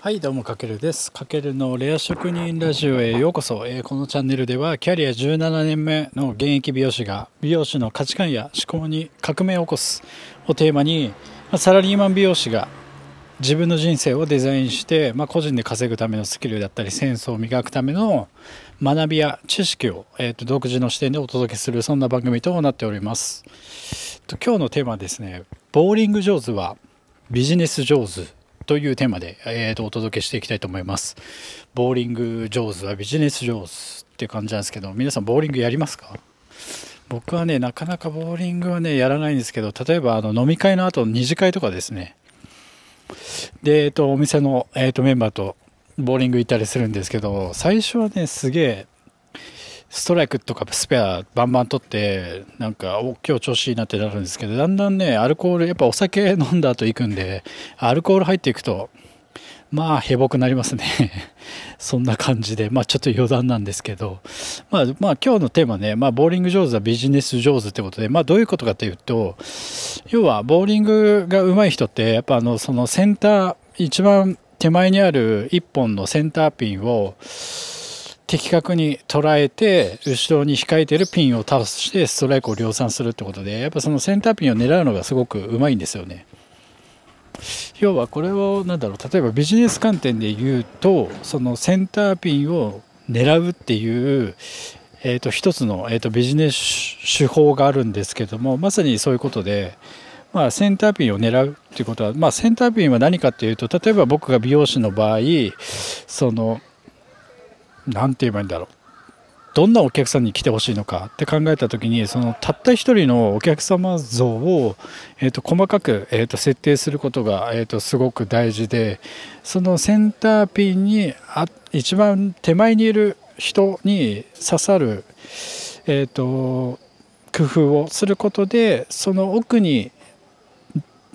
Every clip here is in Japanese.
はいどうもかけるです。かけるのレア職人ラジオへようこそ、えー、このチャンネルではキャリア17年目の現役美容師が美容師の価値観や思考に革命を起こす。をテーマにサラリーマン美容師が自分の人生をデザインして、まあ、個人で稼ぐためのスキルだったりセンスを磨くための学びや知識を、えーと、独自の視点でお届けするそんな番組となっております。今日のテーマはですねボーリング上手はビジネス上手というテーマで、えー、とお届けしていきたいと思います。ボーリング上手はビジネス上手っていう感じなんですけど、皆さんボーリングやりますか？僕はね、なかなかボーリングはね、やらないんですけど、例えばあの飲み会の後の、二次会とかですね、で、えっ、ー、と、お店の、えー、とメンバーとボーリング行ったりするんですけど、最初はね、すげえ、ストライクとかスペアバンバン取ってなんかお今日調子いいなってなるんですけどだんだんねアルコールやっぱお酒飲んだ後行くんでアルコール入っていくとまあ、へぼくなりますね。そんな感じで、まあ、ちょっと余談なんですけど、まあ、まあ、今日のテーマね、まあ、ボーリング上手はビジネス上手ってことで、まあ、どういうことかというと、要は、ボーリングが上手い人って、やっぱ、あの、そのセンター、一番手前にある1本のセンターピンを、的確に捉えて後ろに控えてるピンを倒してストライクを量産するってことでやっぱそのセンターピンを狙うのがすごくうまいんですよね。要はこれを何だろう例えばビジネス観点で言うとそのセンターピンを狙うっていう、えー、と一つの、えー、とビジネス手法があるんですけどもまさにそういうことで、まあ、センターピンを狙うっていうことは、まあ、センターピンは何かっていうと例えば僕が美容師の場合その何て言えばいいんだろう。どんなお客さんに来てほしいのかって考えた時にそのたった一人のお客様像を、えー、と細かく、えー、と設定することが、えー、とすごく大事でそのセンターピンにあ一番手前にいる人に刺さる、えー、と工夫をすることでその奥に、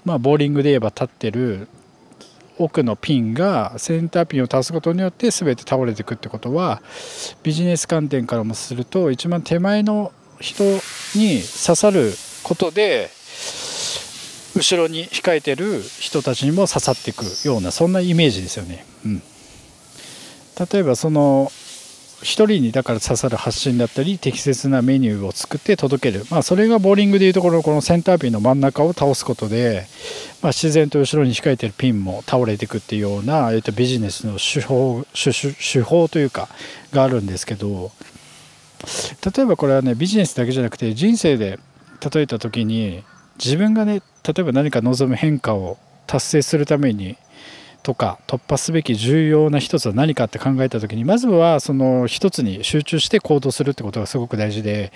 まあ、ボーリングで言えば立ってる奥のピンがセンターピンを足すことによって全て倒れていくってことはビジネス観点からもすると一番手前の人に刺さることで後ろに控えてる人たちにも刺さっていくようなそんなイメージですよね。うん、例えばその1人にだから刺さる発信だったり適切なメニューを作って届ける、まあ、それがボーリングでいうところこのセンターピンの真ん中を倒すことで、まあ、自然と後ろに控えてるピンも倒れていくっていうような、えー、とビジネスの手法手法というかがあるんですけど例えばこれはねビジネスだけじゃなくて人生で例えた時に自分がね例えば何か望む変化を達成するためにとか突破すべき重要な一つは何かって考えた時にまずはその一つに集中して行動するってことがすごく大事で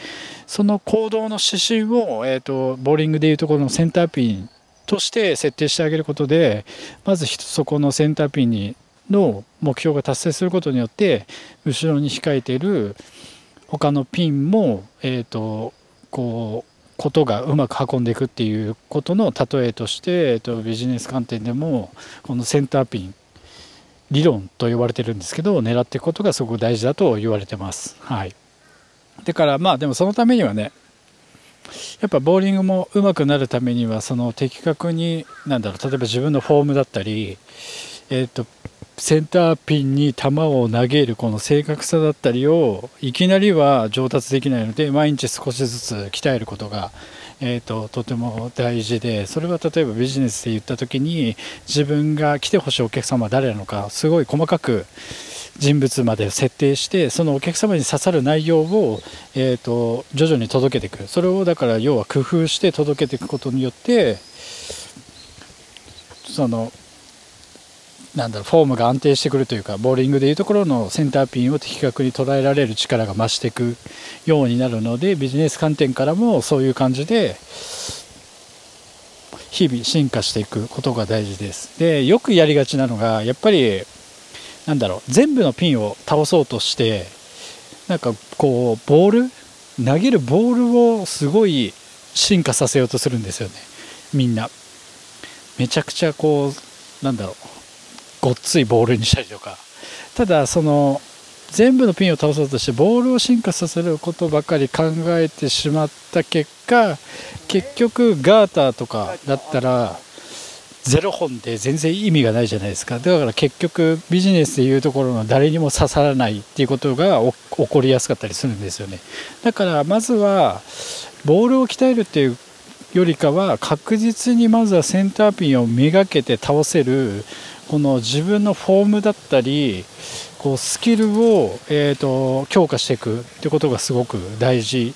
その行動の指針を、えーと、ボーリングでいうところのセンターピンとして設定してあげることでまずそこのセンターピンにの目標が達成することによって後ろに控えている他のピンも、えーとこうことがうまく運んでいくっていうことの例えとして、えっと、ビジネス観点でもこのセンターピン理論と呼ばれてるんですけど狙っていくことがすごく大事だと言われてます。はい、だからまあでもそのためにはねやっぱボーリングも上手くなるためにはその的確になんだろう例えば自分のフォームだったり、えーとセンターピンに球を投げるこの正確さだったりをいきなりは上達できないので毎日少しずつ鍛えることが、えーと、とても大事でそれは例えばビジネスで言った時に自分が来てほしいお客様は誰なのかすごい細かく人物まで設定してそのお客様に刺さる内容を、えーと徐々に届けていく。それをだから要は工夫して届けていくことによってそのなんだろフォームが安定してくるというかボーリングでいうところのセンターピンを的確に捉えられる力が増していくようになるのでビジネス観点からもそういう感じで日々進化していくことが大事です。でよくやりがちなのがやっぱりなんだろう全部のピンを倒そうとしてなんかこうボール投げるボールをすごい進化させようとするんですよねみんな。めちゃくちゃこうなんだろうごっついボールにしたりとか。ただその全部のピンを倒そうとしてボールを進化させることばかり考えてしまった結果結局ガーターとかだったら0本で全然意味がないじゃないですか。だから結局ビジネスでいうところの誰にも刺さらないっていうことが起こりやすかったりするんですよね。だからまずはボールを鍛えるっていうよりかは確実にまずはセンターピンをめがけて倒せるこの自分のフォームだったりこうスキルを、えーと、強化していくってことがすごく大事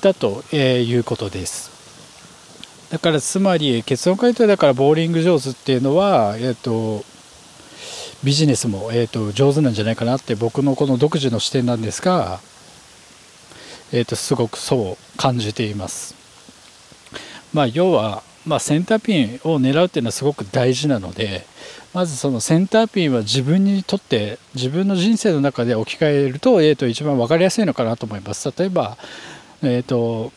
だと、えー、いうことです。だからつまり結論回答だからボーリング上手っていうのは、えーと、ビジネスも、えーと、上手なんじゃないかなって僕のこの独自の視点なんですが、えー、とすごくそう感じています。まあ要は、まあ、センターピンを狙うっていうのはすごく大事なのでまずそのセンターピンは自分にとって自分の人生の中で置き換えると,、えー、と一番分かりやすいのかなと思います。例えば、えーと、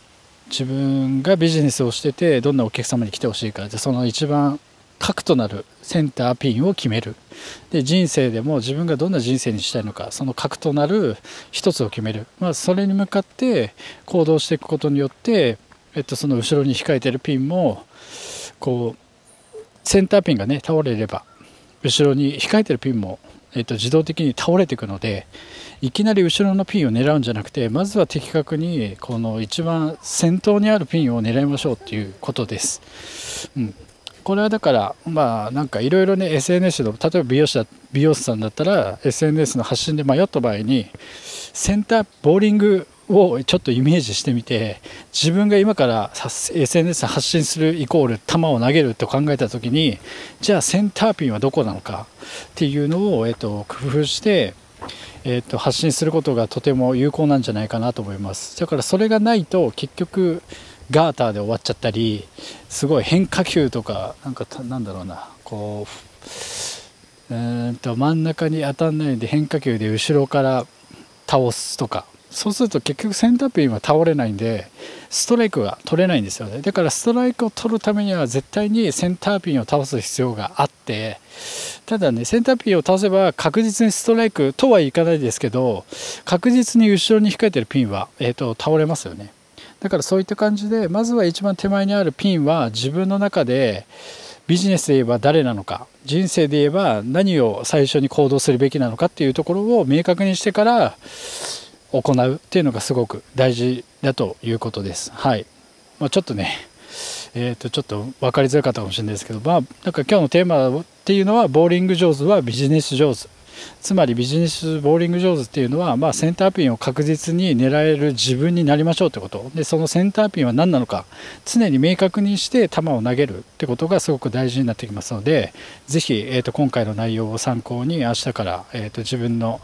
自分がビジネスをしててどんなお客様に来てほしいかでその一番核となるセンターピンを決める。で人生でも自分がどんな人生にしたいのかその核となる一つを決める、まあ、それに向かって行動していくことによって、えっと、その後ろに控えてるピンもこうセンターピンがね倒れれば後ろに控えてるピンも、えー、と自動的に倒れていくのでいきなり後ろのピンを狙うんじゃなくてまずは的確にこの一番先頭にあるピンを狙いましょうっていうことです。うんこれはだからまあなんかいろいろね SNS の例えば美容師だ美容師さんだったら SNS の発信で迷った場合にセンターボーリングをちょっとイメージしてみて自分が今から SNS 発信するイコール球を投げると考えた時にじゃあセンターピンはどこなのかっていうのを、えーと、工夫して、えーと、発信することがとても有効なんじゃないかなと思います。だからそれがないと結局ガーターで終わっちゃったりすごい変化球とかなんかなんだろうなこううんと真ん中に当たんないで変化球で後ろから倒すとか。そうすると結局センターピンは倒れないんでストライクが取れないんですよね。だからストライクを取るためには絶対にセンターピンを倒す必要があってただねセンターピンを倒せば確実にストライクとはいかないですけど確実に後ろに控えてるピンは、えーと、倒れますよね。だからそういった感じでまずは一番手前にあるピンは自分の中でビジネスで言えば誰なのか人生で言えば何を最初に行動するべきなのかっていうところを明確にしてから行うっていうのがすごく大事だということです。はい。まあ、ちょっとねえー、とちょっと分かりづらかったかもしれないですけど、まあ、なんか今日のテーマっていうのはボーリング上手はビジネス上手。つまりビジネスボーリング上手っていうのは、まあ、センターピンを確実に狙える自分になりましょうってこと。でそのセンターピンは何なのか常に明確にして球を投げるってことがすごく大事になってきますので是非、えー、と今回の内容を参考に明日から、えー、と自分の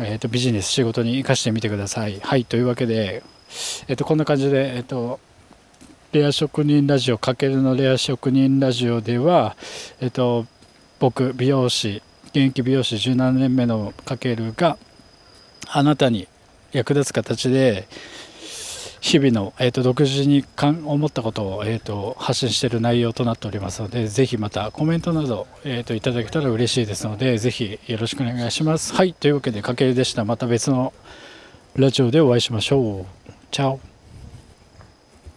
えーと、ビジネス仕事に生かしてみてください。はいというわけで、えーと、こんな感じで、えーと、レア職人ラジオかけるのレア職人ラジオでは、えー、と僕美容師現役美容師17年目のかけるがあなたに役立つ形で日々の、えーと、独自にかん思ったことを、えーと、発信している内容となっておりますのでぜひまたコメントなど、えーと、いただけたら嬉しいですのでぜひよろしくお願いします。はいというわけでかけるでしたまた別のラジオでお会いしましょう。チャオ。